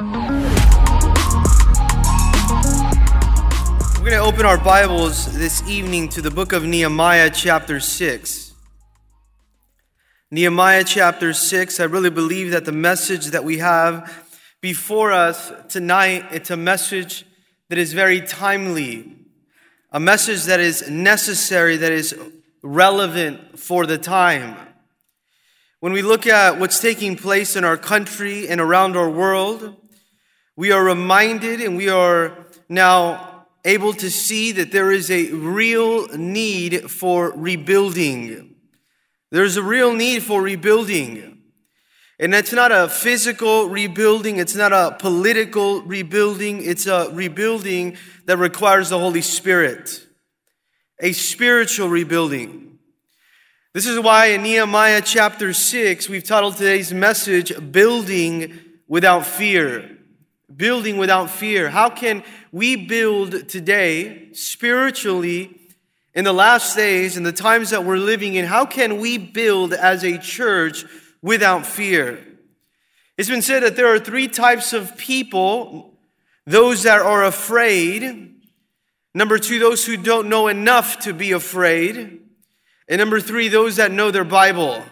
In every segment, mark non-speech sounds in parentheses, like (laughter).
We're going to open our Bibles this evening to the book of Nehemiah, chapter 6. Nehemiah, chapter 6. I really believe that the message that we have before us tonight, it's a message that is very timely, a message that is necessary, that is relevant for the time. When we look at what's taking place in our country and around our world, we are reminded and we are now able to see that there is a real need for rebuilding. There's a real need for rebuilding. And it's not a physical rebuilding, it's not a political rebuilding, it's a rebuilding that requires the Holy Spirit, a spiritual rebuilding. This is why in Nehemiah chapter 6, we've titled today's message, Building Without Fear. Building without fear. How can we build today spiritually in the last days and the times that we're living in? How can we build as a church without fear? It's been said that there are three types of people those that are afraid, number two, those who don't know enough to be afraid, and number three, those that know their Bible.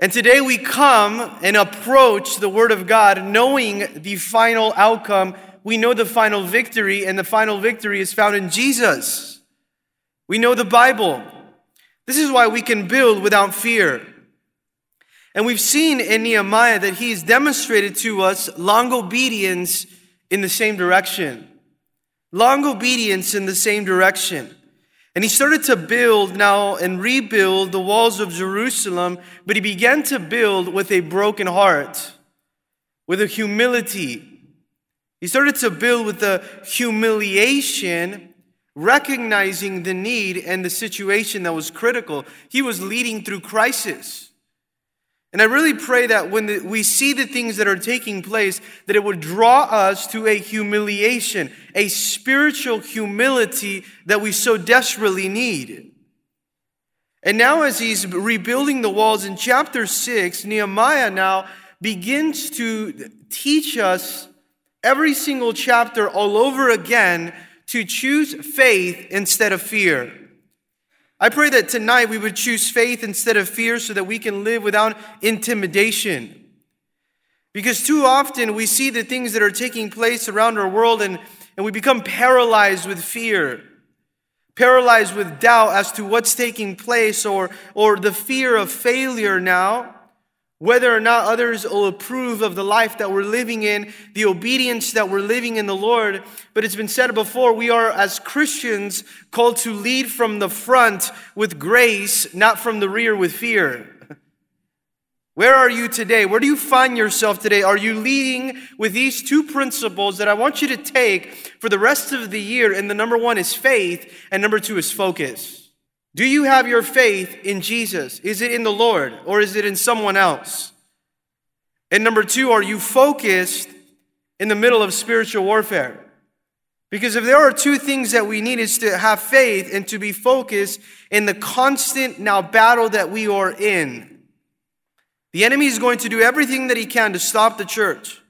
And today we come and approach the Word of God knowing the final outcome. We know the final victory, and the final victory is found in Jesus. We know the Bible. This is why we can build without fear. And we've seen in Nehemiah that he's demonstrated to us long obedience in the same direction. Long obedience in the same direction. And he started to build now and rebuild the walls of Jerusalem, but he began to build with a broken heart, with a humility. He started to build with a humiliation, recognizing the need and the situation that was critical. He was leading through crisis. And I really pray that when the, we see the things that are taking place, that it would draw us to a humiliation, a spiritual humility that we so desperately need. And now, as he's rebuilding the walls in chapter 6, Nehemiah now begins to teach us every single chapter all over again to choose faith instead of fear. I pray that tonight we would choose faith instead of fear so that we can live without intimidation. Because too often we see the things that are taking place around our world and, and we become paralyzed with fear, paralyzed with doubt as to what's taking place or, or the fear of failure now whether or not others will approve of the life that we're living in, the obedience that we're living in the Lord. But it's been said before, we are as Christians called to lead from the front with grace, not from the rear with fear. Where are you today? Where do you find yourself today? Are you leading with these two principles that I want you to take for the rest of the year? And the number one is faith, and number two is focus. Do you have your faith in Jesus? Is it in the Lord or is it in someone else? And number two, are you focused in the middle of spiritual warfare? Because if there are two things that we need is to have faith and to be focused in the constant now battle that we are in. The enemy is going to do everything that he can to stop the church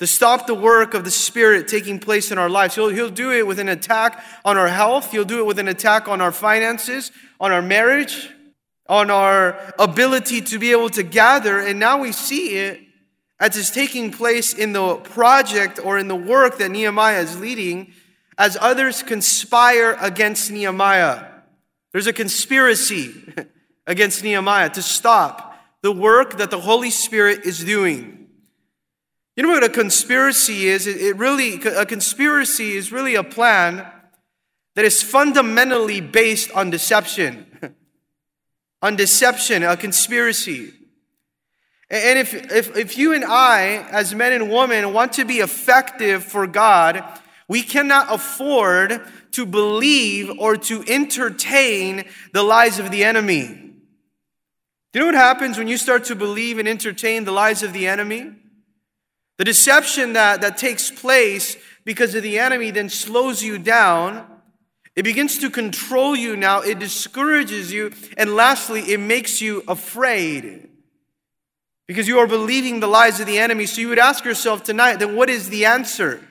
to stop the work of the Spirit taking place in our lives. He'll, he'll do it with an attack on our health, He'll do it with an attack on our finances, on our marriage, on our ability to be able to gather. And now we see it as it's taking place in the project or in the work that Nehemiah is leading as others conspire against Nehemiah. There's a conspiracy (laughs) against Nehemiah to stop the work that the Holy Spirit is doing. You know what a conspiracy is? It, it really, a conspiracy is really a plan that is fundamentally based on deception. (laughs) on deception, a conspiracy. And if, if, if you and I, as men and women, want to be effective for God, we cannot afford to believe or to entertain the lies of the enemy. Do you know what happens when you start to believe and entertain the lies of the enemy? The deception that, that takes place because of the enemy then slows you down. It begins to control you now. It discourages you. And lastly, it makes you afraid. because you are believing the lies of the enemy. So you would ask yourself tonight, then what is the answer?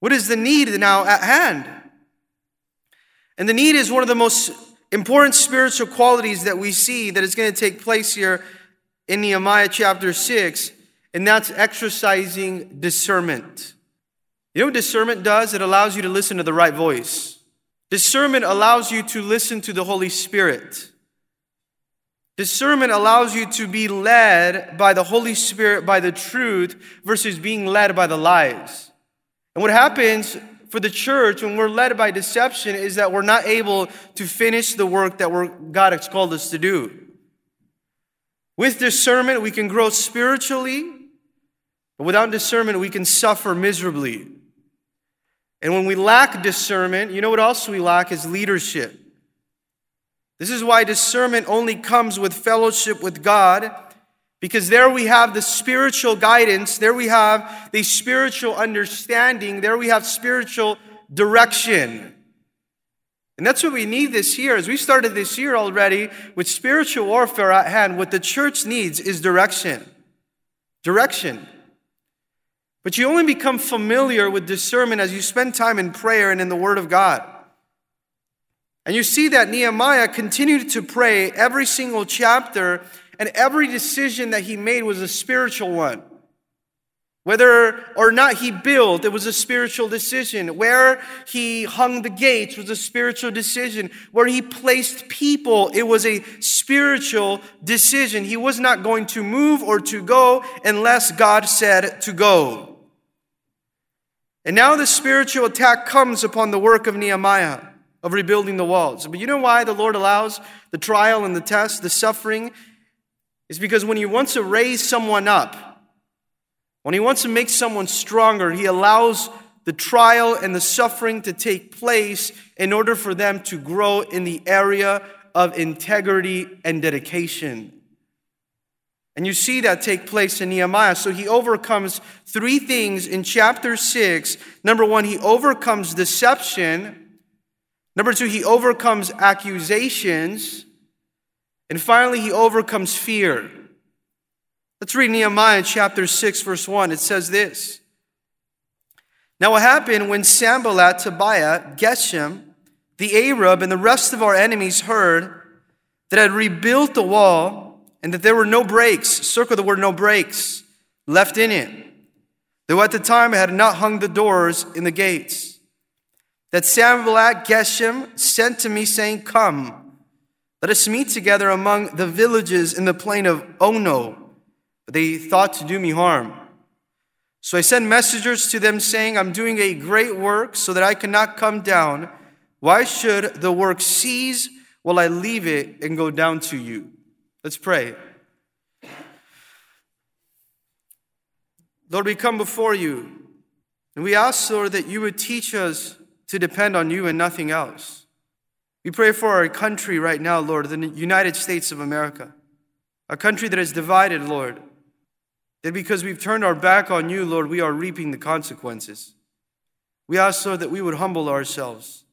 What is the need now at hand? And the need is one of the most important spiritual qualities that we see that is going to take place here in Nehemiah chapter 6, and that's exercising discernment. You know what discernment does? It allows you to listen to the right voice. Discernment allows you to listen to the Holy Spirit. Discernment allows you to be led by the Holy Spirit, by the truth, versus being led by the lies. And what happens for the church when we're led by deception is that we're not able to finish the work that God has called us to do. With discernment, we can grow spiritually, but without discernment, we can suffer miserably. And when we lack discernment, you know what else we lack is leadership. This is why discernment only comes with fellowship with God because there we have the spiritual guidance, there we have the spiritual understanding, there we have spiritual direction. And that's what we need this year. As we started this year already with spiritual warfare at hand, what the church needs is direction. Direction. But you only become familiar with discernment as you spend time in prayer and in the Word of God. And you see that Nehemiah continued to pray every single chapter and every decision that he made was a spiritual one. Whether or not he built, it was a spiritual decision. Where he hung the gates was a spiritual decision. Where he placed people, it was a spiritual decision. He was not going to move or to go unless God said to go. And now the spiritual attack comes upon the work of Nehemiah of rebuilding the walls. But you know why the Lord allows the trial and the test, the suffering? is because when He wants to raise someone up, when He wants to make someone stronger, He allows the trial and the suffering to take place in order for them to grow in the area of integrity and dedication. And you see that take place in Nehemiah. So he overcomes three things in chapter 6. Number one, he overcomes deception. Number two, he overcomes accusations. And finally, he overcomes fear. Let's read Nehemiah chapter 6, verse 1. It says this Now, what happened when Sanballat, Tobiah, Geshem, the Arab, and the rest of our enemies heard that I had rebuilt the wall and that there were no breaks, circle the word no breaks, left in it, though at the time I had not hung the doors in the gates, that Sanballat, Geshem, sent to me, saying, Come. Let us meet together among the villages in the plain of Ono. But they thought to do me harm. So I sent messengers to them saying, I'm doing a great work so that I cannot come down. Why should the work cease while I leave it and go down to you? Let's pray. Lord, we come before you and we ask, Lord, that you would teach us to depend on you and nothing else. We pray for our country right now, Lord, the United States of America, a country that is divided, Lord. That because we've turned our back on you, Lord, we are reaping the consequences. We ask, Lord, that we would humble ourselves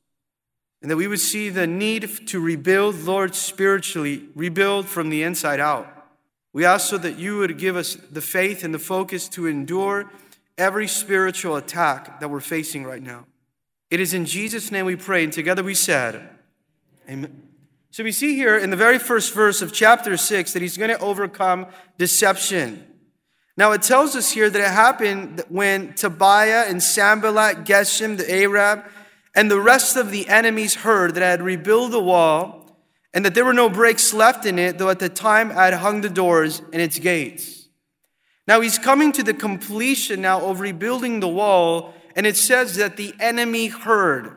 and that we would see the need to rebuild, Lord, spiritually, rebuild from the inside out. We ask so that you would give us the faith and the focus to endure every spiritual attack that we're facing right now. It is in Jesus' name we pray, and together we said, Amen. So we see here in the very first verse of chapter 6 that he's going to overcome deception. Now it tells us here that it happened when Tobiah and Sanballat, Geshem, the Arab, and the rest of the enemies heard that I had rebuilt the wall and that there were no breaks left in it, though at the time I had hung the doors and its gates. Now he's coming to the completion now of rebuilding the wall, and it says that the enemy heard.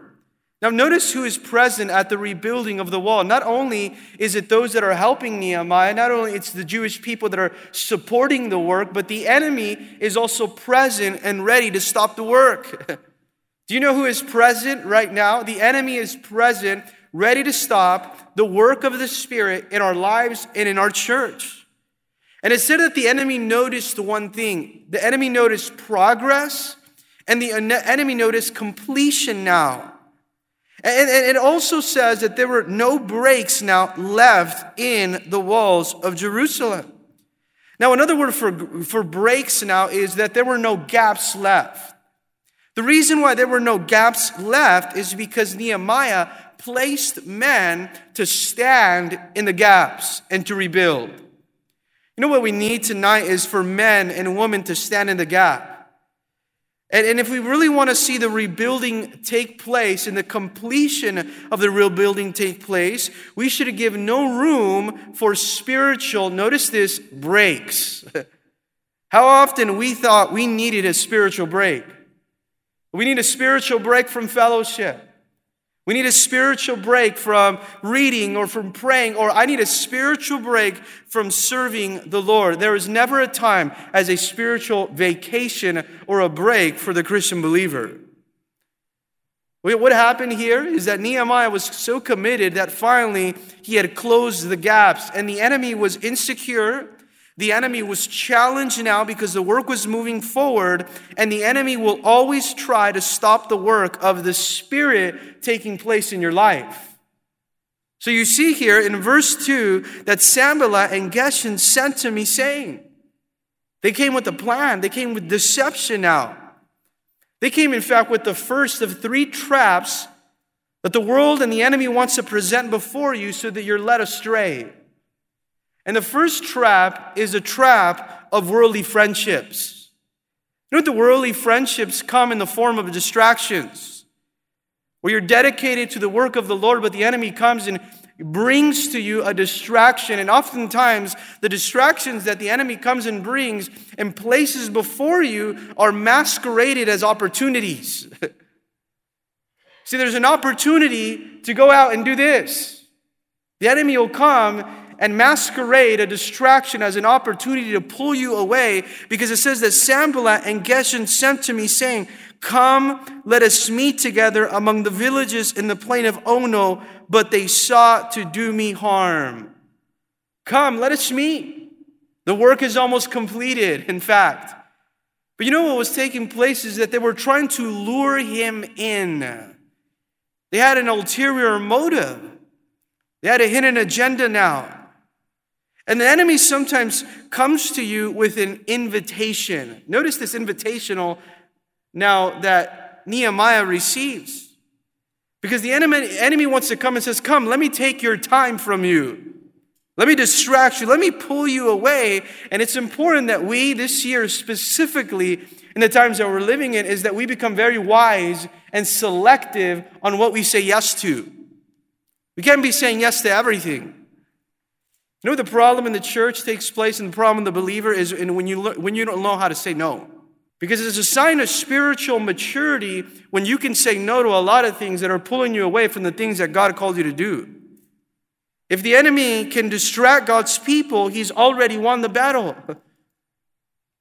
Now, notice who is present at the rebuilding of the wall. Not only is it those that are helping Nehemiah, not only it's the Jewish people that are supporting the work, but the enemy is also present and ready to stop the work. (laughs) Do you know who is present right now? The enemy is present, ready to stop the work of the Spirit in our lives and in our church. And it said that the enemy noticed one thing the enemy noticed progress, and the enemy noticed completion now. And, it also says that there were no breaks now left in the walls of Jerusalem. Now, another word for, for breaks now is that there were no gaps left. The reason why there were no gaps left is because Nehemiah placed men to stand in the gaps and to rebuild. You know what we need tonight is for men and women to stand in the gap. And, and if we really want to see the rebuilding take place and the completion of the rebuilding take place, we should give no room for spiritual, notice this, breaks. (laughs) How often we thought we needed a spiritual break. We need a spiritual break from fellowship. We need a spiritual break from reading or from praying, or I need a spiritual break from serving the Lord. There is never a time as a spiritual vacation or a break for the Christian believer. What happened here is that Nehemiah was so committed that finally he had closed the gaps, and the enemy was insecure the enemy was challenged now because the work was moving forward, and the enemy will always try to stop the work of the Spirit taking place in your life. So you see here in verse 2 that Sanballat and Geshem sent to me saying, they came with a plan, they came with deception now. They came, in fact, with the first of three traps that the world and the enemy wants to present before you so that you're led astray. And the first trap is a trap of worldly friendships. You know the worldly friendships come in the form of distractions, where you're dedicated to the work of the Lord, but the enemy comes and brings to you a distraction. And oftentimes, the distractions that the enemy comes and brings and places before you are masqueraded as opportunities. (laughs) See, there's an opportunity to go out and do this. The enemy will come and masquerade a distraction as an opportunity to pull you away because it says that Sanballat and Geshem sent to me saying, Come, let us meet together among the villages in the plain of Ono, but they sought to do me harm. Come, let us meet. The work is almost completed, in fact. But you know what was taking place is that they were trying to lure him in. They had an ulterior motive. They had a hidden agenda now. And the enemy sometimes comes to you with an invitation. Notice this invitational now that Nehemiah receives. Because the enemy, enemy wants to come and says, Come, let me take your time from you. Let me distract you. Let me pull you away. And it's important that we, this year specifically, in the times that we're living in, is that we become very wise and selective on what we say yes to. We can't be saying yes to everything. You know the problem in the church takes place and the problem in the believer is when you, when you don't know how to say no. Because it's a sign of spiritual maturity when you can say no to a lot of things that are pulling you away from the things that God called you to do. If the enemy can distract God's people, he's already won the battle. (laughs)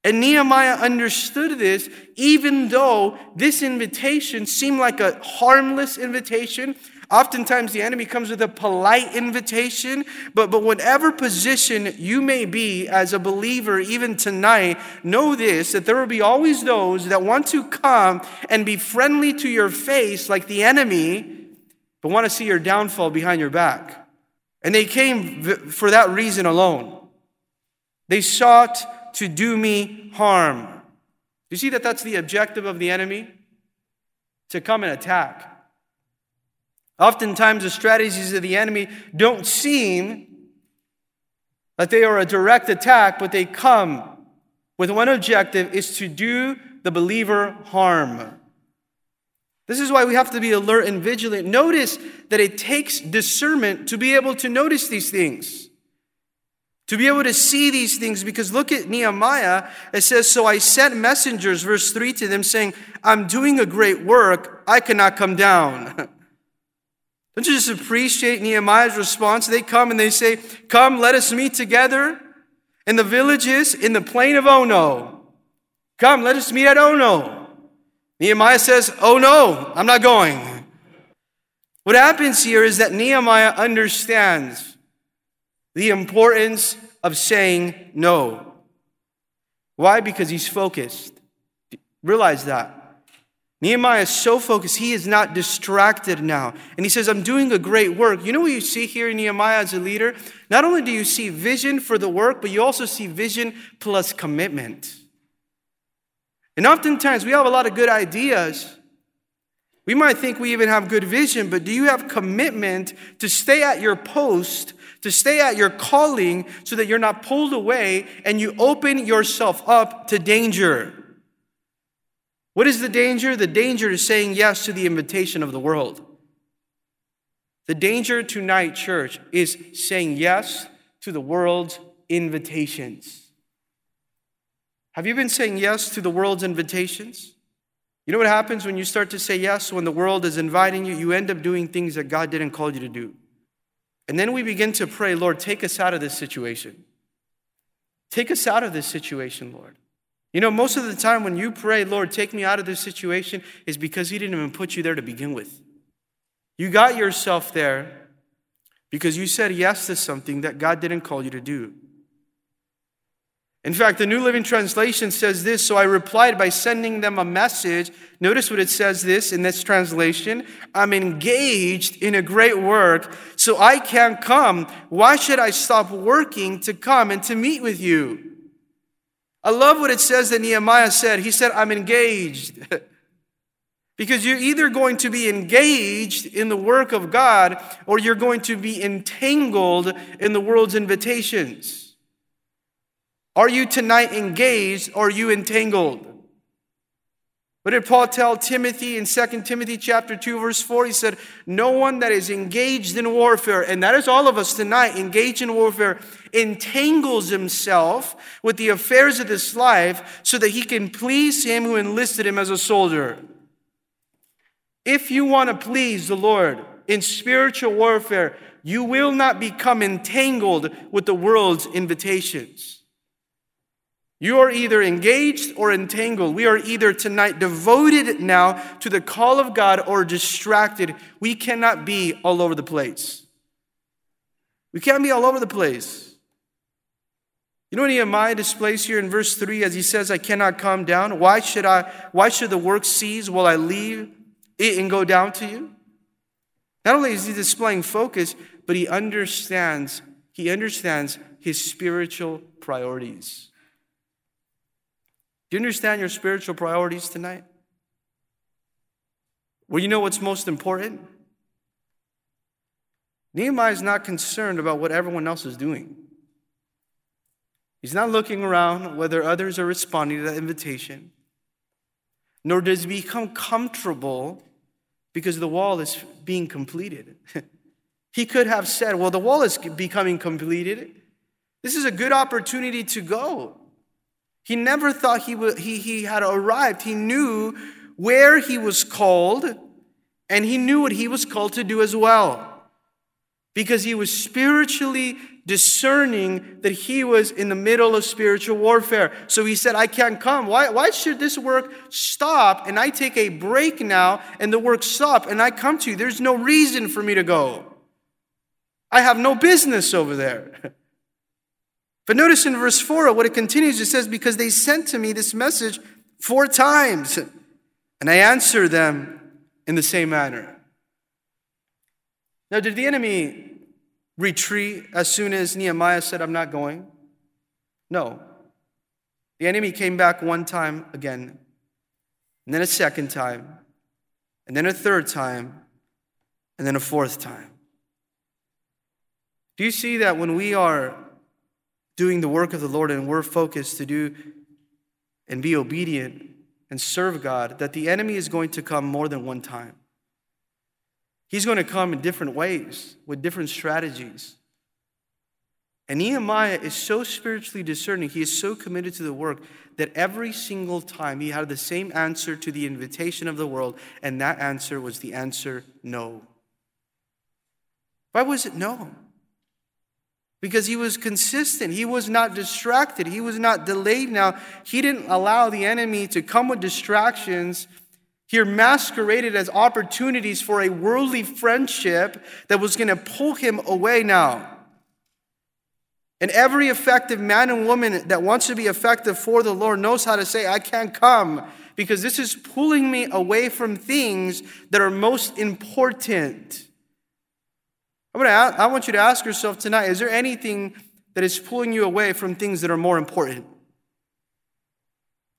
And Nehemiah understood this, even though this invitation seemed like a harmless invitation, Oftentimes, the enemy comes with a polite invitation, but, but whatever position you may be as a believer, even tonight, know this that there will be always those that want to come and be friendly to your face like the enemy, but want to see your downfall behind your back. And they came for that reason alone. They sought to do me harm. You see that that's the objective of the enemy? To come and attack. Oftentimes, the strategies of the enemy don't seem that they are a direct attack, but they come with one objective is to do the believer harm. This is why we have to be alert and vigilant. Notice that it takes discernment to be able to notice these things, to be able to see these things. Because look at Nehemiah. It says, So I sent messengers, verse 3 to them, saying, I'm doing a great work. I cannot come down. (laughs) Don't you just appreciate Nehemiah's response? They come and they say, Come, let us meet together in the villages in the plain of Ono. Come, let us meet at Ono. Nehemiah says, Oh no, I'm not going. What happens here is that Nehemiah understands the importance of saying no. Why? Because he's focused. Realize that. Nehemiah is so focused, he is not distracted now. And he says, I'm doing a great work. You know what you see here in Nehemiah as a leader? Not only do you see vision for the work, but you also see vision plus commitment. And oftentimes we have a lot of good ideas. We might think we even have good vision, but do you have commitment to stay at your post, to stay at your calling, so that you're not pulled away and you open yourself up to danger? What is the danger? The danger is saying yes to the invitation of the world. The danger tonight, church, is saying yes to the world's invitations. Have you been saying yes to the world's invitations? You know what happens when you start to say yes when the world is inviting you? You end up doing things that God didn't call you to do. And then we begin to pray, Lord, take us out of this situation. Take us out of this situation, Lord. You know, most of the time when you pray, Lord, take me out of this situation, is because He didn't even put you there to begin with. You got yourself there because you said yes to something that God didn't call you to do. In fact, the New Living Translation says this So I replied by sending them a message. Notice what it says this in this translation I'm engaged in a great work, so I can't come. Why should I stop working to come and to meet with you? I love what it says that Nehemiah said. He said, I'm engaged. (laughs) because you're either going to be engaged in the work of God or you're going to be entangled in the world's invitations. Are you tonight engaged or are you entangled? What did Paul tell Timothy in 2 Timothy chapter 2 verse 4? He said, "No one that is engaged in warfare, and that is all of us tonight, engaged in warfare, entangles himself with the affairs of this life so that he can please him who enlisted him as a soldier." If you want to please the Lord in spiritual warfare, you will not become entangled with the world's invitations. You are either engaged or entangled. We are either tonight devoted now to the call of God or distracted. We cannot be all over the place. We can't be all over the place. You know Nehemiah displays here in verse 3 as he says, I cannot come down? Why should I why should the work cease while I leave it and go down to you? Not only is he displaying focus, but he understands, he understands his spiritual priorities. Do you understand your spiritual priorities tonight? Well, you know what's most important? Nehemiah is not concerned about what everyone else is doing. He's not looking around whether others are responding to that invitation, nor does he become comfortable because the wall is being completed. (laughs) he could have said, Well, the wall is becoming completed. This is a good opportunity to go. He never thought he, would, he, he had arrived. He knew where he was called, and he knew what he was called to do as well. Because he was spiritually discerning that he was in the middle of spiritual warfare. So he said, I can't come. Why, why should this work stop and I take a break now and the work stop and I come to you? There's no reason for me to go. I have no business over there. (laughs) But notice in verse 4, what it continues, it says, Because they sent to me this message four times, and I answered them in the same manner. Now, did the enemy retreat as soon as Nehemiah said, I'm not going? No. The enemy came back one time again, and then a second time, and then a third time, and then a fourth time. Do you see that when we are doing the work of the Lord and we're focused to do and be obedient and serve God, that the enemy is going to come more than one time. He's going to come in different ways with different strategies. And Nehemiah is so spiritually discerning, he is so committed to the work that every single time he had the same answer to the invitation of the world, and that answer was the answer no. Why was it no? Because he was consistent. He was not distracted. He was not delayed now. He didn't allow the enemy to come with distractions here masqueraded as opportunities for a worldly friendship that was going to pull him away now. And every effective man and woman that wants to be effective for the Lord knows how to say, I can't come because this is pulling me away from things that are most important. I'm gonna, I want you to ask yourself tonight is there anything that is pulling you away from things that are more important?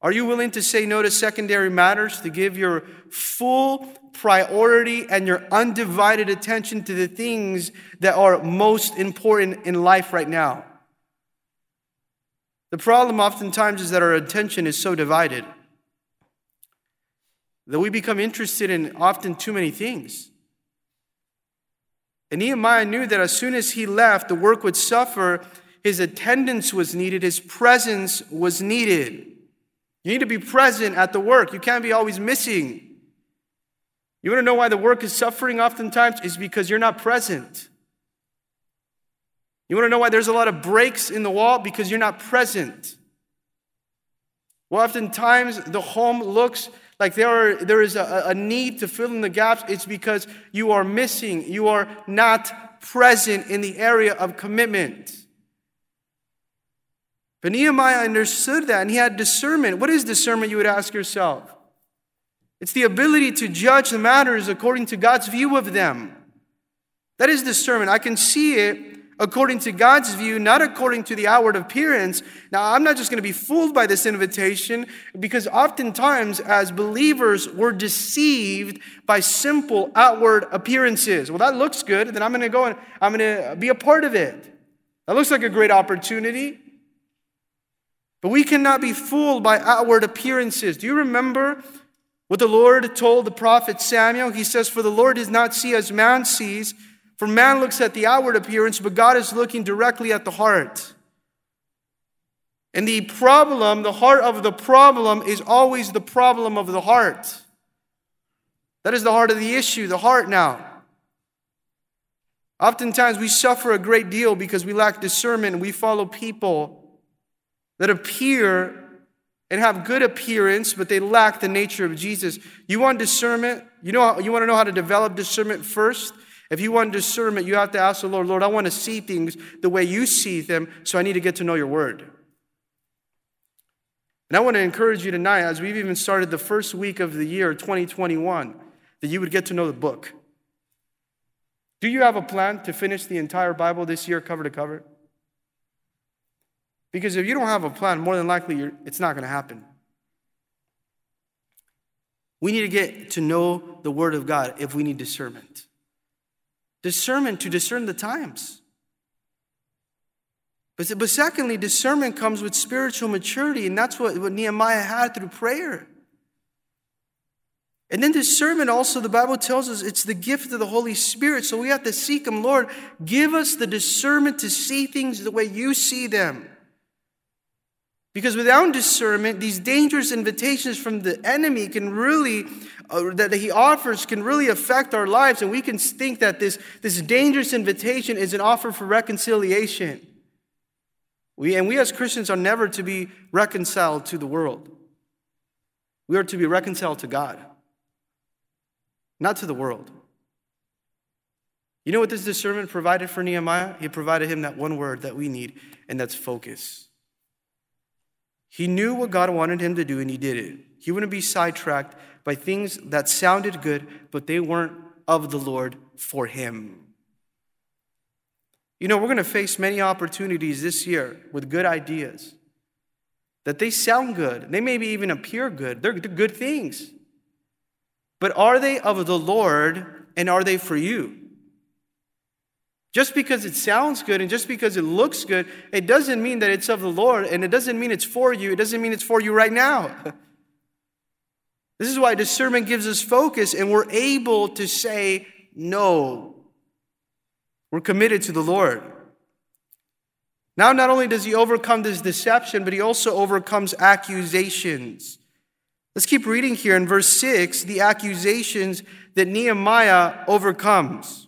Are you willing to say no to secondary matters, to give your full priority and your undivided attention to the things that are most important in life right now? The problem oftentimes is that our attention is so divided that we become interested in often too many things. And Nehemiah knew that as soon as he left, the work would suffer. His attendance was needed, his presence was needed. You need to be present at the work, you can't be always missing. You want to know why the work is suffering oftentimes? Is because you're not present. You want to know why there's a lot of breaks in the wall? Because you're not present. Well, oftentimes the home looks like there, are, there is a, a need to fill in the gaps. It's because you are missing, you are not present in the area of commitment. But Nehemiah understood that and he had discernment. What is discernment, you would ask yourself? It's the ability to judge the matters according to God's view of them. That is discernment. I can see it according to God's view, not according to the outward appearance. Now, I'm not just going to be fooled by this invitation because oftentimes, as believers, we're deceived by simple outward appearances. Well, that looks good, then I'm going to go and I'm going to be a part of it. That looks like a great opportunity. But we cannot be fooled by outward appearances. Do you remember what the Lord told the prophet Samuel? He says, For the Lord does not see as man sees. For man looks at the outward appearance, but God is looking directly at the heart. And the problem, the heart of the problem, is always the problem of the heart. That is the heart of the issue, the heart now. Oftentimes we suffer a great deal because we lack discernment we follow people that appear and have good appearance, but they lack the nature of Jesus. You want discernment? You know you want to know how to develop discernment first? If you want discernment, you have to ask the Lord, Lord, I want to see things the way you see them, so I need to get to know your word. And I want to encourage you tonight, as we've even started the first week of the year 2021, that you would get to know the book. Do you have a plan to finish the entire Bible this year, cover to cover? Because if you don't have a plan, more than likely it's not going to happen. We need to get to know the Word of God if we need discernment discernment to discern the times. But, but secondly, discernment comes with spiritual maturity, and that's what, what Nehemiah had through prayer. And then discernment also, the Bible tells us it's the gift of the Holy Spirit. So we have to seek Him. Lord, give us the discernment to see things the way you see them. Because without discernment, these dangerous invitations from the enemy can really, uh, that he offers, can really affect our lives. And we can think that this, this dangerous invitation is an offer for reconciliation. We, and we as Christians are never to be reconciled to the world. We are to be reconciled to God, not to the world. You know what this discernment provided for Nehemiah? He provided him that one word that we need, and that's focus. He knew what God wanted him to do and he did it. He wouldn't be sidetracked by things that sounded good, but they weren't of the Lord for him. You know, we're going to face many opportunities this year with good ideas that they sound good. They maybe even appear good. They're good things. But are they of the Lord and are they for you? Just because it sounds good and just because it looks good, it doesn't mean that it's of the Lord and it doesn't mean it's for you. It doesn't mean it's for you right now. This is why discernment gives us focus and we're able to say no. We're committed to the Lord. Now, not only does he overcome this deception, but he also overcomes accusations. Let's keep reading here in verse 6 the accusations that Nehemiah overcomes.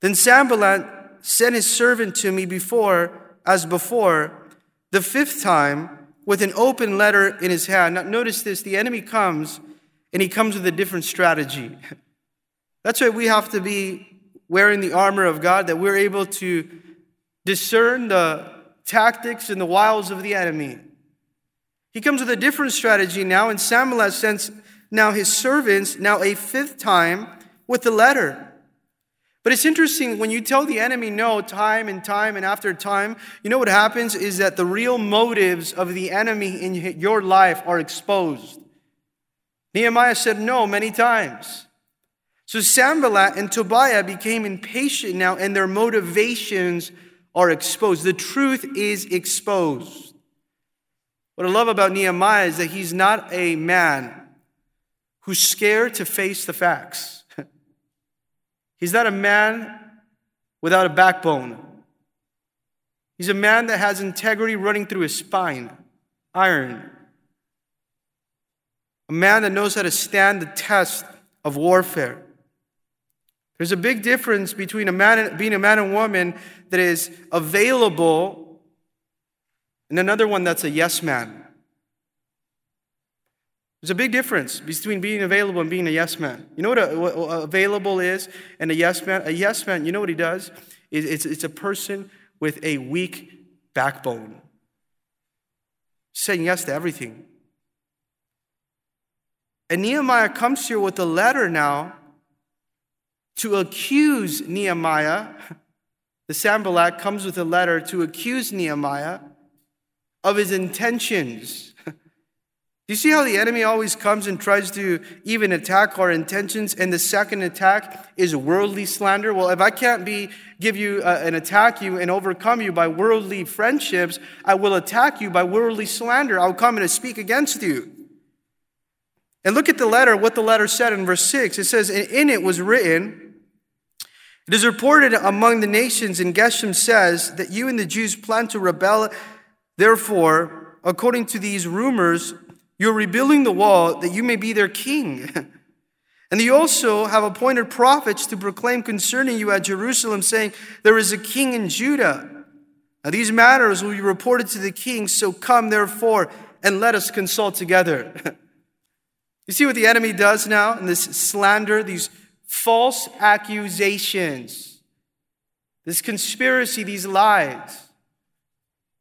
Then Sanballat sent his servant to me before, as before, the fifth time, with an open letter in his hand. Now, notice this the enemy comes, and he comes with a different strategy. (laughs) That's why we have to be wearing the armor of God, that we're able to discern the tactics and the wiles of the enemy. He comes with a different strategy now, and Sanballat sends now his servants, now a fifth time, with the letter. But it's interesting when you tell the enemy no time and time and after time, you know what happens is that the real motives of the enemy in your life are exposed. Nehemiah said no many times. So Sanballat and Tobiah became impatient now, and their motivations are exposed. The truth is exposed. What I love about Nehemiah is that he's not a man who's scared to face the facts. He's not a man without a backbone. He's a man that has integrity running through his spine, iron. A man that knows how to stand the test of warfare. There's a big difference between a man, being a man and woman that is available and another one that's a yes man. There's a big difference between being available and being a yes man. You know what, a, what available is and a yes man? A yes man, you know what he does? It's, it's a person with a weak backbone, saying yes to everything. And Nehemiah comes here with a letter now to accuse Nehemiah. The Sanballat comes with a letter to accuse Nehemiah of his intentions. Do you see how the enemy always comes and tries to even attack our intentions? And the second attack is worldly slander. Well, if I can't be give you uh, and attack you and overcome you by worldly friendships, I will attack you by worldly slander. I'll come and speak against you. And look at the letter, what the letter said in verse 6. It says, And In it was written, it is reported among the nations, and Geshem says that you and the Jews plan to rebel. Therefore, according to these rumors, you're rebuilding the wall that you may be their king. (laughs) and you also have appointed prophets to proclaim concerning you at Jerusalem, saying, There is a king in Judah. Now, these matters will be reported to the king, so come therefore and let us consult together. (laughs) you see what the enemy does now in this slander, these false accusations, this conspiracy, these lies.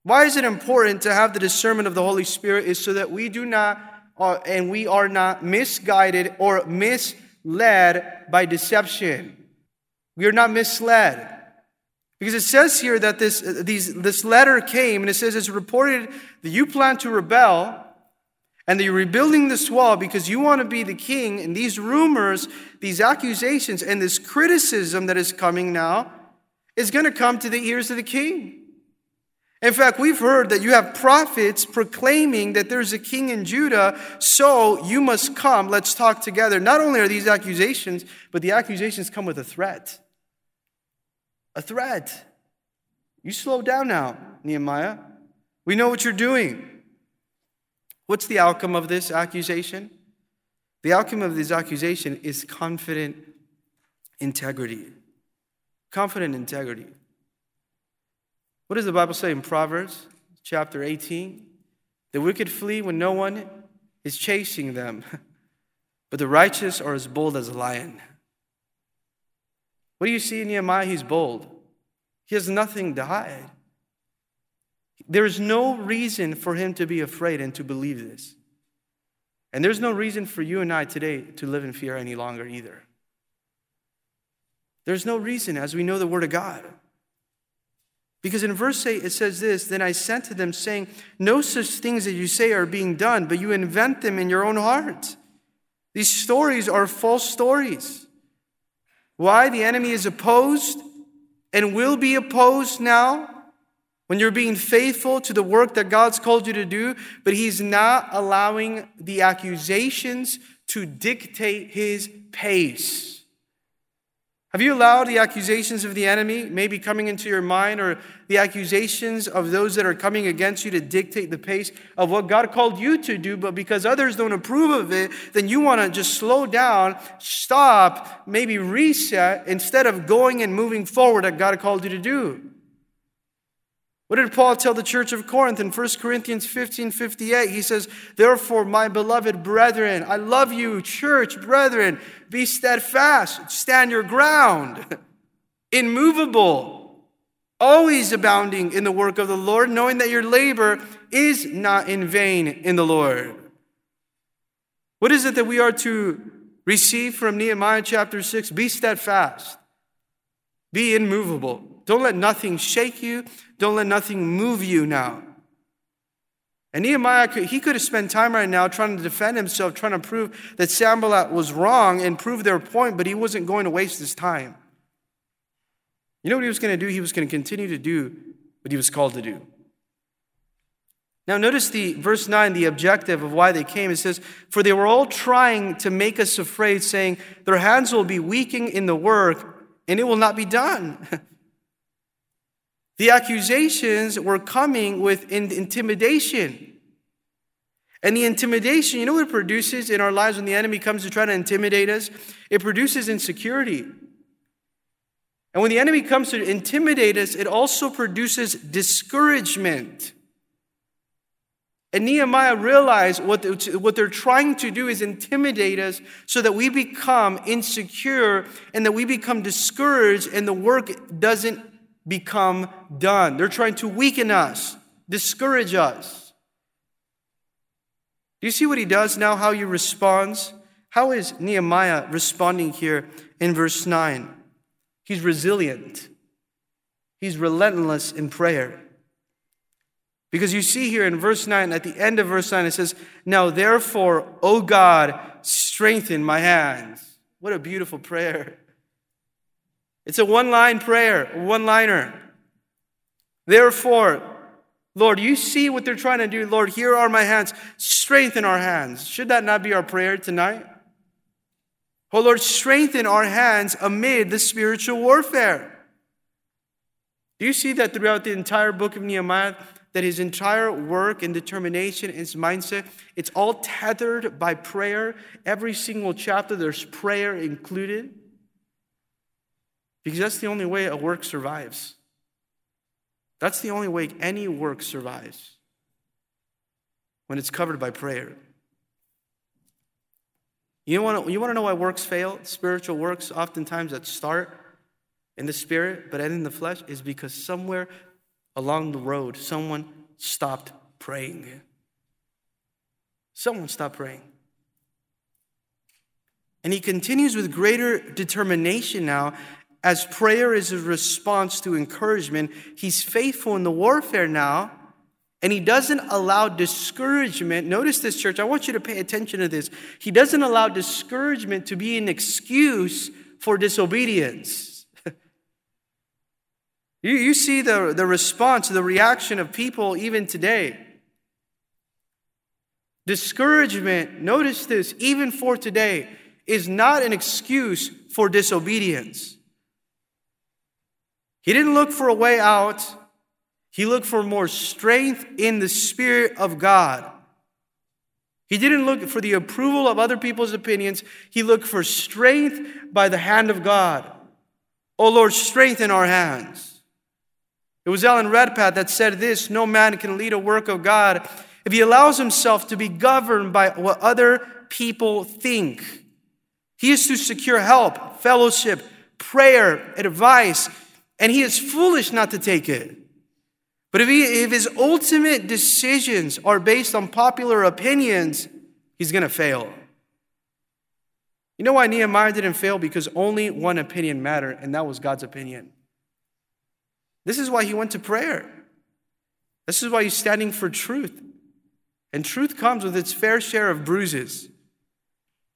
Why is it important to have the discernment of the Holy Spirit? Is so that we do not uh, and we are not misguided or misled by deception. We are not misled. Because it says here that this, these, this letter came and it says it's reported that you plan to rebel and that you're rebuilding this wall because you want to be the king. And these rumors, these accusations, and this criticism that is coming now is going to come to the ears of the king. In fact, we've heard that you have prophets proclaiming that there's a king in Judah, so you must come. Let's talk together. Not only are these accusations, but the accusations come with a threat. A threat. You slow down now, Nehemiah. We know what you're doing. What's the outcome of this accusation? The outcome of this accusation is confident integrity. Confident integrity. What does the Bible say in Proverbs chapter 18? The wicked flee when no one is chasing them, (laughs) but the righteous are as bold as a lion. What do you see in Nehemiah? He's bold. He has nothing to hide. There's no reason for him to be afraid and to believe this. And there's no reason for you and I today to live in fear any longer either. There's no reason as we know the Word of God. Because in verse 8 it says this Then I sent to them, saying, No such things that you say are being done, but you invent them in your own heart. These stories are false stories. Why? The enemy is opposed and will be opposed now when you're being faithful to the work that God's called you to do, but He's not allowing the accusations to dictate His pace. Have you allowed the accusations of the enemy, maybe coming into your mind, or the accusations of those that are coming against you to dictate the pace of what God called you to do, but because others don't approve of it, then you want to just slow down, stop, maybe reset, instead of going and moving forward that God called you to do? What did Paul tell the church of Corinth in 1 Corinthians 15 58? He says, Therefore, my beloved brethren, I love you, church, brethren, be steadfast, stand your ground, (laughs) immovable, always abounding in the work of the Lord, knowing that your labor is not in vain in the Lord. What is it that we are to receive from Nehemiah chapter 6? Be steadfast, be immovable. Don't let nothing shake you, don't let nothing move you now. And Nehemiah, he could have spent time right now trying to defend himself, trying to prove that Sanballat was wrong and prove their point, but he wasn't going to waste his time. You know what he was going to do? He was going to continue to do what he was called to do. Now, notice the verse 9, the objective of why they came. It says, For they were all trying to make us afraid, saying, Their hands will be weaking in the work, and it will not be done. (laughs) the accusations were coming with intimidation. And the intimidation, you know what it produces in our lives when the enemy comes to try to intimidate us? It produces insecurity. And when the enemy comes to intimidate us, it also produces discouragement. And Nehemiah realized what, what they're trying to do is intimidate us so that we become insecure and that we become discouraged and the work doesn't become done. They're trying to weaken us, discourage us. Do you see what he does now, how he responds? How is Nehemiah responding here in verse 9? He's resilient, he's relentless in prayer. Because you see here in verse 9, at the end of verse 9, it says, Now therefore, O God, strengthen my hands. What a beautiful prayer. It's a one line prayer, one liner. Therefore, Lord, you see what they're trying to do. Lord, here are my hands. Strengthen our hands. Should that not be our prayer tonight? Oh Lord, strengthen our hands amid the spiritual warfare. Do you see that throughout the entire book of Nehemiah? that his entire work and determination, and his mindset, it's all tethered by prayer. Every single chapter, there's prayer included. Because that's the only way a work survives. That's the only way any work survives when it's covered by prayer. You want to, you want to know why works fail? Spiritual works, oftentimes that start in the spirit but end in the flesh, is because somewhere along the road, someone stopped praying. Someone stopped praying. And he continues with greater determination now. As prayer is a response to encouragement, he's faithful in the warfare now, and he doesn't allow discouragement. Notice this, church, I want you to pay attention to this. He doesn't allow discouragement to be an excuse for disobedience. (laughs) You, you see the, the response, the reaction of people even today. Discouragement, notice this, even for today, is not an excuse for disobedience. He didn't look for a way out, he looked for more strength in the Spirit of God. He didn't look for the approval of other people's opinions, he looked for strength by the hand of God. Oh Lord, strengthen our hands. It was Alan Redpath that said this No man can lead a work of God if he allows himself to be governed by what other people think. He is to secure help, fellowship, prayer, advice, and he is foolish not to take it. But if, he, if his ultimate decisions are based on popular opinions, he's going to fail. You know why Nehemiah didn't fail? Because only one opinion mattered, and that was God's opinion. This is why he went to prayer. This is why he's standing for truth. And truth comes with its fair share of bruises.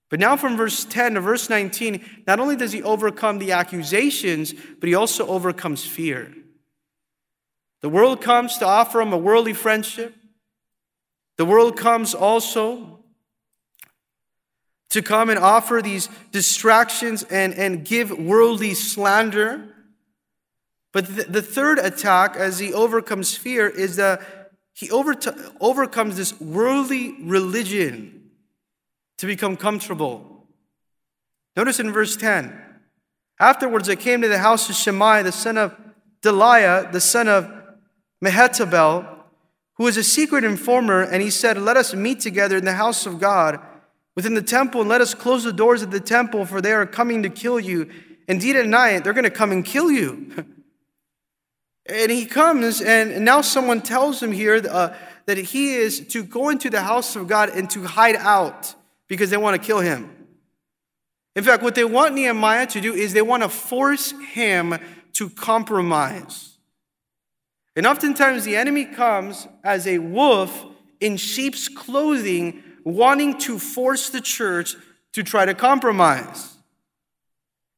But now, from verse 10 to verse 19, not only does he overcome the accusations, but he also overcomes fear. The world comes to offer him a worldly friendship. The world comes also to come and offer these distractions and, and give worldly slander. But the, the third attack, as he overcomes fear, is that he over, overcomes this worldly religion to become comfortable. Notice in verse 10 Afterwards, I came to the house of Shemaiah, the son of Delaiah, the son of Mehetabel, who was a secret informer, and he said, Let us meet together in the house of God within the temple, and let us close the doors of the temple, for they are coming to kill you. Indeed, at night, they're going to come and kill you. (laughs) And he comes, and now someone tells him here uh, that he is to go into the house of God and to hide out because they want to kill him. In fact, what they want Nehemiah to do is they want to force him to compromise. And oftentimes the enemy comes as a wolf in sheep's clothing, wanting to force the church to try to compromise.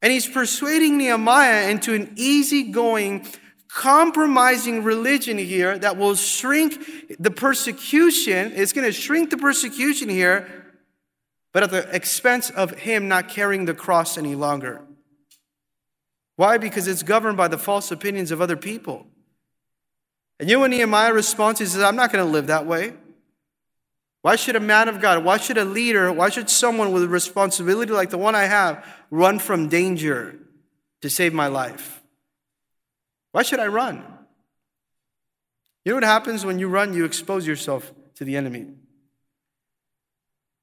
And he's persuading Nehemiah into an easygoing, compromising religion here that will shrink the persecution. It's going to shrink the persecution here, but at the expense of him not carrying the cross any longer. Why? Because it's governed by the false opinions of other people. And you what Nehemiah responds? He says, I'm not going to live that way. Why should a man of God, why should a leader, why should someone with a responsibility like the one I have run from danger to save my life? Why should I run? You know what happens when you run? You expose yourself to the enemy.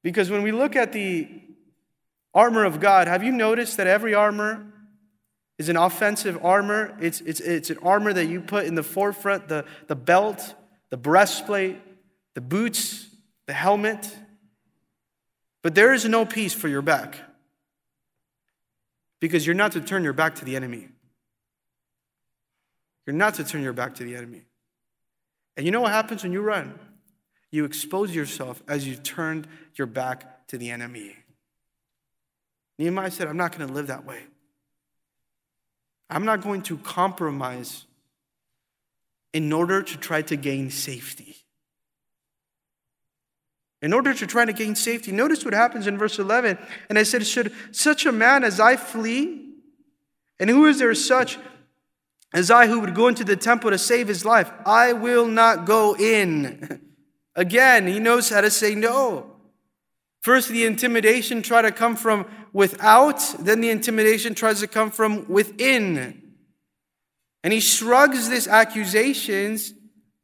Because when we look at the armor of God, have you noticed that every armor is an offensive armor? It's, it's, it's an armor that you put in the forefront the, the belt, the breastplate, the boots, the helmet, but there is no peace for your back because you're not to turn your back to the enemy. You're not to turn your back to the enemy. And you know what happens when you run? You expose yourself as you turned your back to the enemy. Nehemiah said, I'm not going to live that way. I'm not going to compromise in order to try to gain safety in order to try to gain safety. Notice what happens in verse 11. And I said, Should such a man as I flee? And who is there such as I who would go into the temple to save his life? I will not go in. (laughs) Again, he knows how to say no. First, the intimidation try to come from without, then the intimidation tries to come from within. And he shrugs these accusations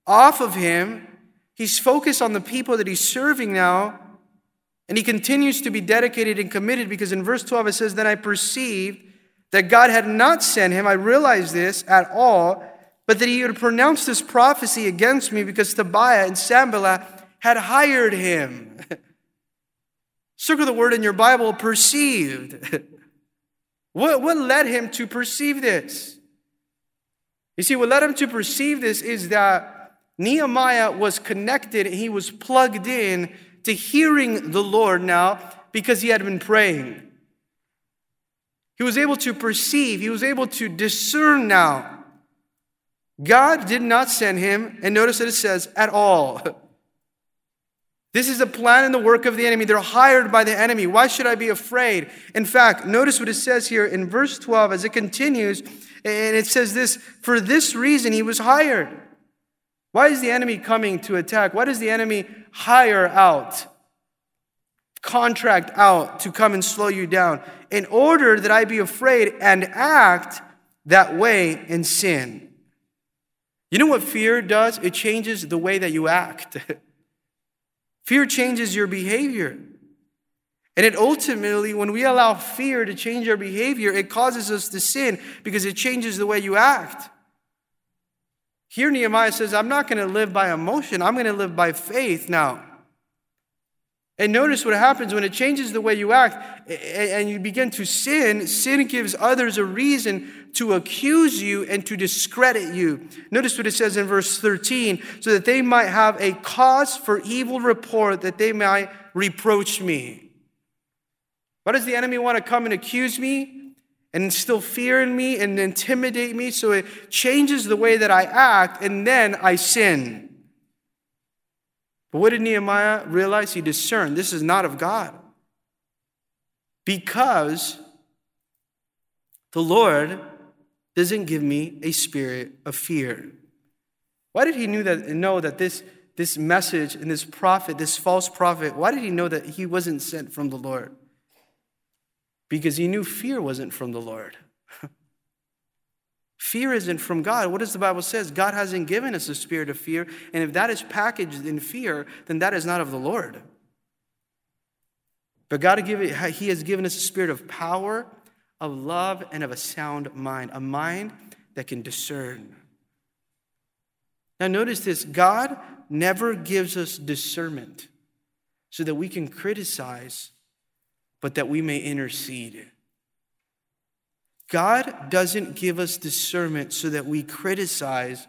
off of him He's focused on the people that he's serving now, and he continues to be dedicated and committed because in verse 12 it says, Then I perceived that God had not sent him. I realized this at all, but that he had pronounced this prophecy against me because Tobiah and Sanballat had hired him. (laughs) Circle the word in your Bible, perceived. (laughs) what, what led him to perceive this? You see, what led him to perceive this is that Nehemiah was connected, he was plugged in to hearing the Lord now because he had been praying. He was able to perceive, he was able to discern now. God did not send him, and notice that it says, at all. This is a plan and the work of the enemy. They're hired by the enemy. Why should I be afraid? In fact, notice what it says here in verse 12 as it continues, and it says this For this reason he was hired. Why is the enemy coming to attack? Why does the enemy hire out, contract out to come and slow you down? In order that I be afraid and act that way in sin. You know what fear does? It changes the way that you act. (laughs) fear changes your behavior. And it ultimately, when we allow fear to change our behavior, it causes us to sin because it changes the way you act. Here, Nehemiah says, I'm not going to live by emotion, I'm going to live by faith now. And notice what happens when it changes the way you act and you begin to sin. Sin gives others a reason to accuse you and to discredit you. Notice what it says in verse 13 so that they might have a cause for evil report, that they might reproach me. Why does the enemy want to come and accuse me? and instill fear in me and intimidate me so it changes the way that I act and then I sin. But what did Nehemiah realize? He discerned this is not of God. Because the Lord doesn't give me a spirit of fear. Why did he knew that, know that this, this message and this prophet, this false prophet, why did he know that he wasn't sent from the Lord? because he knew fear wasn't from the Lord. Fear isn't from God. What does the Bible says? God hasn't given us a spirit of fear, and if that is packaged in fear, then that is not of the Lord. But God he has given us a spirit of power, of love, and of a sound mind, a mind that can discern. Now, notice this God never gives us discernment so that we can criticize, but that we may intercede. God doesn't give us discernment so that we criticize,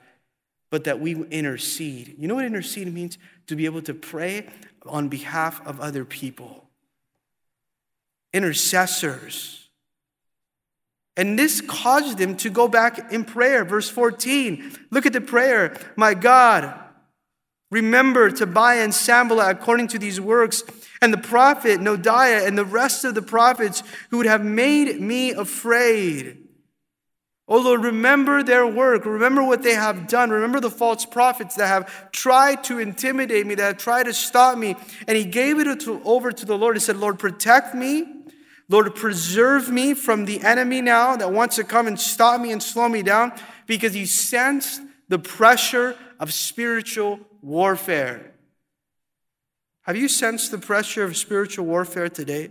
but that we intercede. You know what intercede means? To be able to pray on behalf of other people. Intercessors. And this caused them to go back in prayer. Verse 14. Look at the prayer. My God, remember Tobiah and Sanballat according to these works, and the prophet Noadiah and the rest of the prophets who would have made me afraid. Oh Lord, remember their work. Remember what they have done. Remember the false prophets that have tried to intimidate me, that have tried to stop me. And he gave it over to the Lord. He said, Lord, protect me. Lord, preserve me from the enemy now that wants to come and stop me and slow me down because he sensed the pressure of spiritual warfare. Have you sensed the pressure of spiritual warfare today?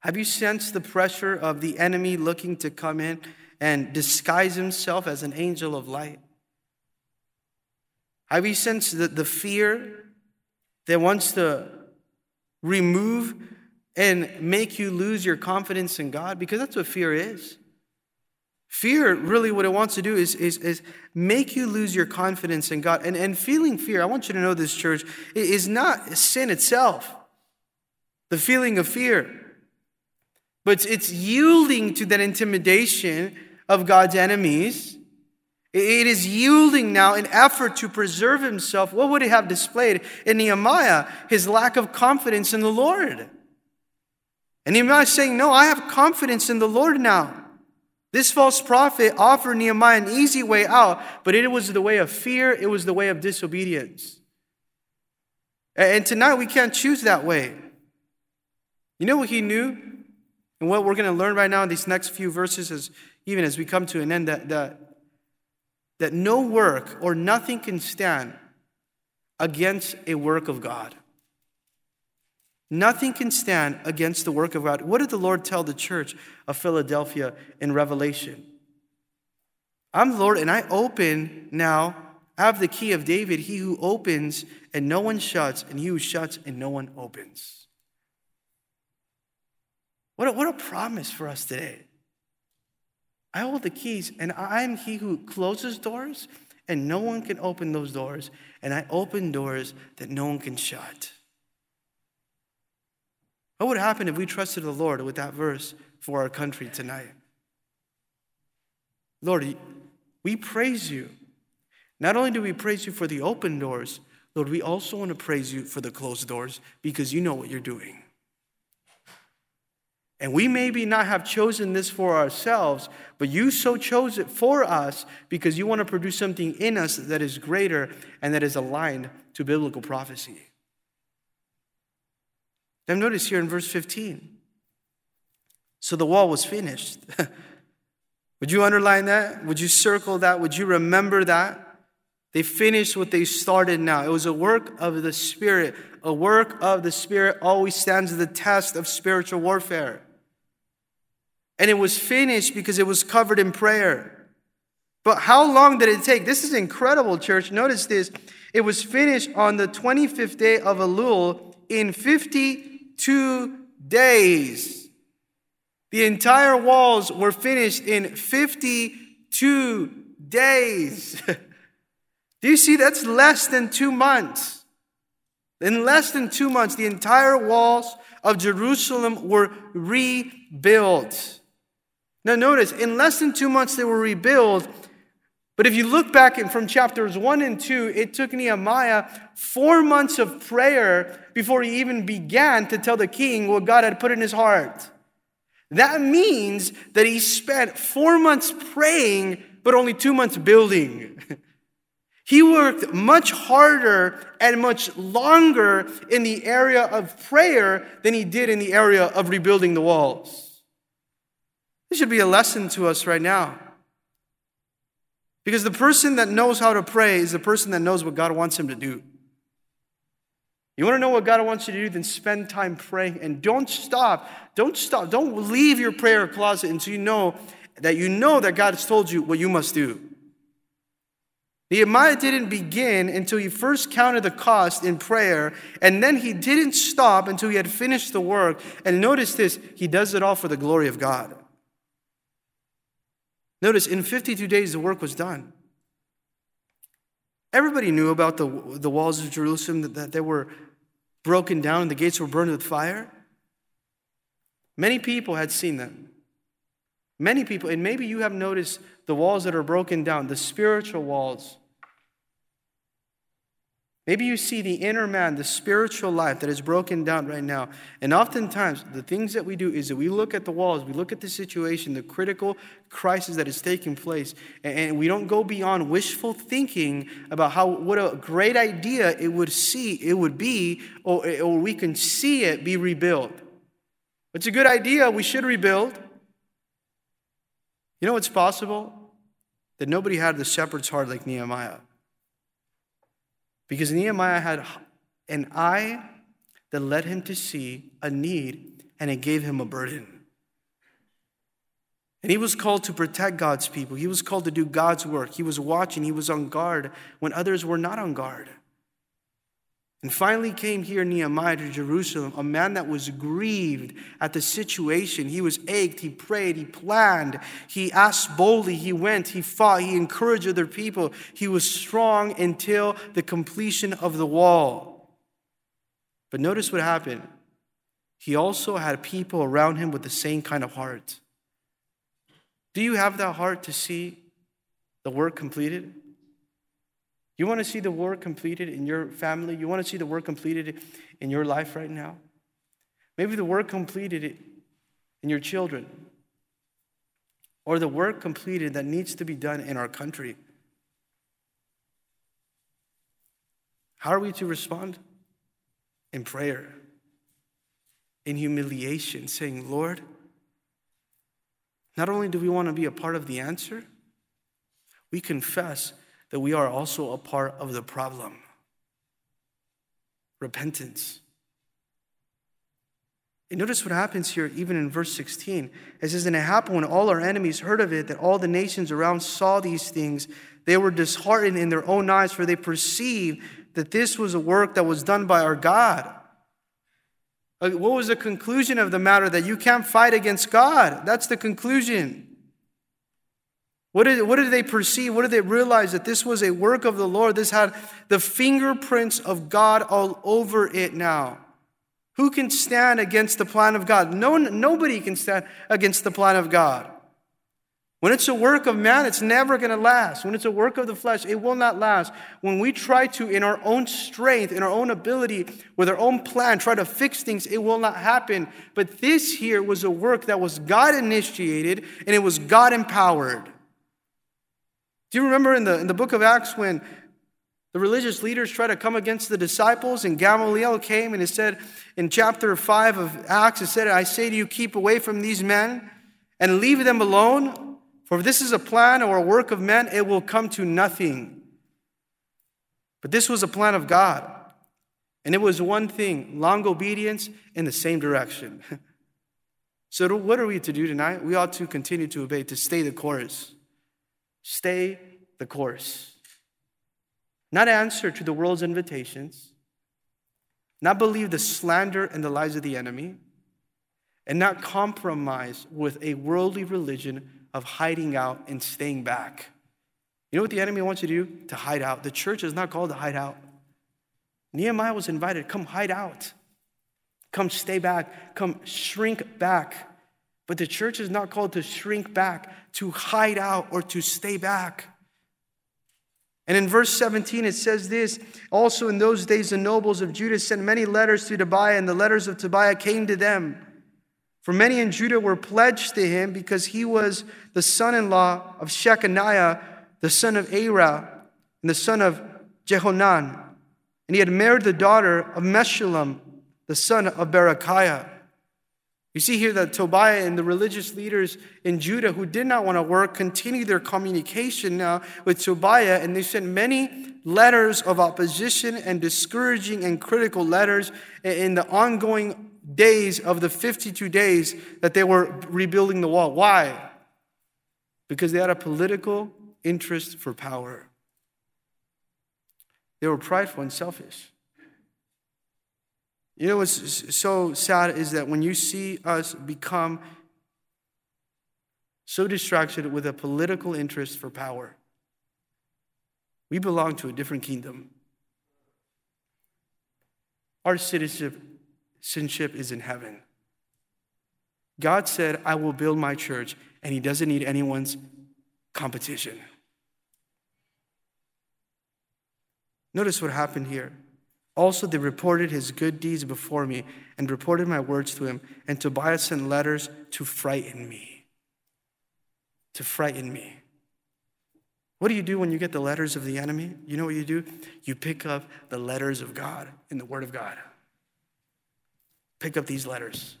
Have you sensed the pressure of the enemy looking to come in and disguise himself as an angel of light? Have you sensed the, the fear that wants to remove and make you lose your confidence in God? Because that's what fear is. Fear, really, what it wants to do is, is, is make you lose your confidence in God. And, and feeling fear, I want you to know this, church, is not sin itself, the feeling of fear. But it's yielding to that intimidation of God's enemies. It is yielding now in effort to preserve himself. What would he have displayed in Nehemiah? His lack of confidence in the Lord. And Nehemiah is saying, No, I have confidence in the Lord now. This false prophet offered Nehemiah an easy way out, but it was the way of fear, it was the way of disobedience. And tonight we can't choose that way. You know what he knew? And what we're going to learn right now in these next few verses is even as we come to an end that, that, that no work or nothing can stand against a work of God. Nothing can stand against the work of God. What did the Lord tell the church of Philadelphia in Revelation? I'm the Lord, and I open now. I have the key of David, he who opens and no one shuts, and he who shuts and no one opens. What a, what a promise for us today. I hold the keys, and I'm he who closes doors, and no one can open those doors, and I open doors that no one can shut. What would happen if we trusted the Lord with that verse for our country tonight? Lord, we praise you. Not only do we praise you for the open doors, Lord, we also want to praise you for the closed doors because you know what you're doing. And we maybe not have chosen this for ourselves, but you so chose it for us because you want to produce something in us that is greater and that is aligned to biblical prophecy. Now, notice here in verse 15. So the wall was finished. (laughs) Would you underline that? Would you circle that? Would you remember that? They finished what they started now. It was a work of the Spirit. A work of the Spirit always stands the test of spiritual warfare. And it was finished because it was covered in prayer. But how long did it take? This is incredible, church. Notice this. It was finished on the 25th day of Elul in 50 two days. The entire walls were finished in 52 days. (laughs) Do you see? That's less than two months. In less than two months, the entire walls of Jerusalem were rebuilt. Now, notice, in less than two months, they were rebuilt, but if you look back from chapters 1 and 2, it took Nehemiah four months of prayer before he even began to tell the king what God had put in his heart. That means that he spent four months praying, but only two months building. (laughs) he worked much harder and much longer in the area of prayer than he did in the area of rebuilding the walls. This should be a lesson to us right now. Because the person that knows how to pray is the person that knows what God wants him to do. You want to know what God wants you to do? Then spend time praying and don't stop. Don't stop. Don't leave your prayer closet until you know that you know that God has told you what you must do. Nehemiah didn't begin until he first counted the cost in prayer, and then he didn't stop until he had finished the work. And notice this he does it all for the glory of God. Notice in 52 days, the work was done. Everybody knew about the, the walls of Jerusalem, that, that they were broken down and the gates were burned with fire. Many people had seen them. Many people, and maybe you have noticed the walls that are broken down, the spiritual walls. Maybe you see the inner man, the spiritual life that is broken down right now. And oftentimes, the things that we do is that we look at the walls, we look at the situation, the critical crisis that is taking place, and we don't go beyond wishful thinking about how what a great idea it would see it would be, or, or we can see it be rebuilt. It's a good idea, we should rebuild. You know what's possible? That nobody had the shepherd's heart like Nehemiah. Because Nehemiah had an eye that led him to see a need and it gave him a burden. And he was called to protect God's people. He was called to do God's work. He was watching, he was on guard when others were not on guard. And finally came here Nehemiah to Jerusalem, a man that was grieved at the situation. He was ached, he prayed, he planned, he asked boldly, he went, he fought, he encouraged other people. He was strong until the completion of the wall. But notice what happened. He also had people around him with the same kind of heart. Do you have that heart to see the work completed? You want to see the work completed in your family? You want to see the work completed in your life right now? Maybe the work completed in your children, or the work completed that needs to be done in our country. How are we to respond? In prayer, in humiliation, saying, Lord, not only do we want to be a part of the answer, we confess that we are also a part of the problem. Repentance. And notice what happens here, even in verse 16. It says, And it happened when all our enemies heard of it, that all the nations around saw these things. They were disheartened in their own eyes, for they perceived that this was a work that was done by our God. What was the conclusion of the matter? That you can't fight against God. That's the conclusion. What did, what did they perceive? What did they realize? That this was a work of the Lord. This had the fingerprints of God all over it now. Who can stand against the plan of God? No, nobody can stand against the plan of God. When it's a work of man, it's never going to last. When it's a work of the flesh, it will not last. When we try to, in our own strength, in our own ability, with our own plan, try to fix things, it will not happen. But this here was a work that was God initiated and it was God empowered. Do you remember in the, in the book of Acts when the religious leaders tried to come against the disciples and Gamaliel came and it said in chapter 5 of Acts, it said, I say to you, keep away from these men and leave them alone, for this is a plan or a work of men, it will come to nothing. But this was a plan of God. And it was one thing long obedience in the same direction. (laughs) so, what are we to do tonight? We ought to continue to obey, to stay the course. Stay the course. Not answer to the world's invitations, not believe the slander and the lies of the enemy, and not compromise with a worldly religion of hiding out and staying back. You know what the enemy wants you to do? To hide out. The church is not called to hide out. Nehemiah was invited, come hide out. Come stay back. Come shrink back. But the church is not called to shrink back, to hide out, or to stay back. And in verse 17, it says this Also, in those days, the nobles of Judah sent many letters to Tobiah, and the letters of Tobiah came to them. For many in Judah were pledged to him because he was the son in law of Shechaniah, the son of Arah, and the son of Jehonan. And he had married the daughter of Meshullam, the son of Berechiah. You see here that Tobiah and the religious leaders in Judah who did not want to work continued their communication now with Tobiah, and they sent many letters of opposition and discouraging and critical letters in the ongoing days of the 52 days that they were rebuilding the wall. Why? Because they had a political interest for power. They were prideful and selfish. You know what's so sad is that when you see us become so distracted with a political interest for power, we belong to a different kingdom. Our citizenship is in heaven. God said, I will build my church, and He doesn't need anyone's competition. Notice what happened here. Also, they reported his good deeds before me and reported my words to him. And Tobias sent letters to frighten me. To frighten me. What do you do when you get the letters of the enemy? You know what you do? You pick up the letters of God in the Word of God. Pick up these letters.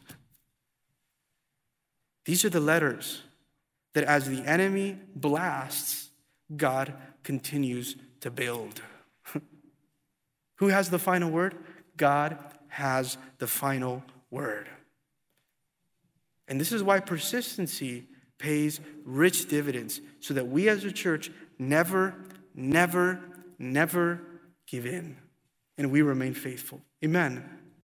These are the letters that as the enemy blasts, God continues to build. Who has the final word? God has the final word. And this is why persistency pays rich dividends, so that we as a church never, never, never give in and we remain faithful. Amen.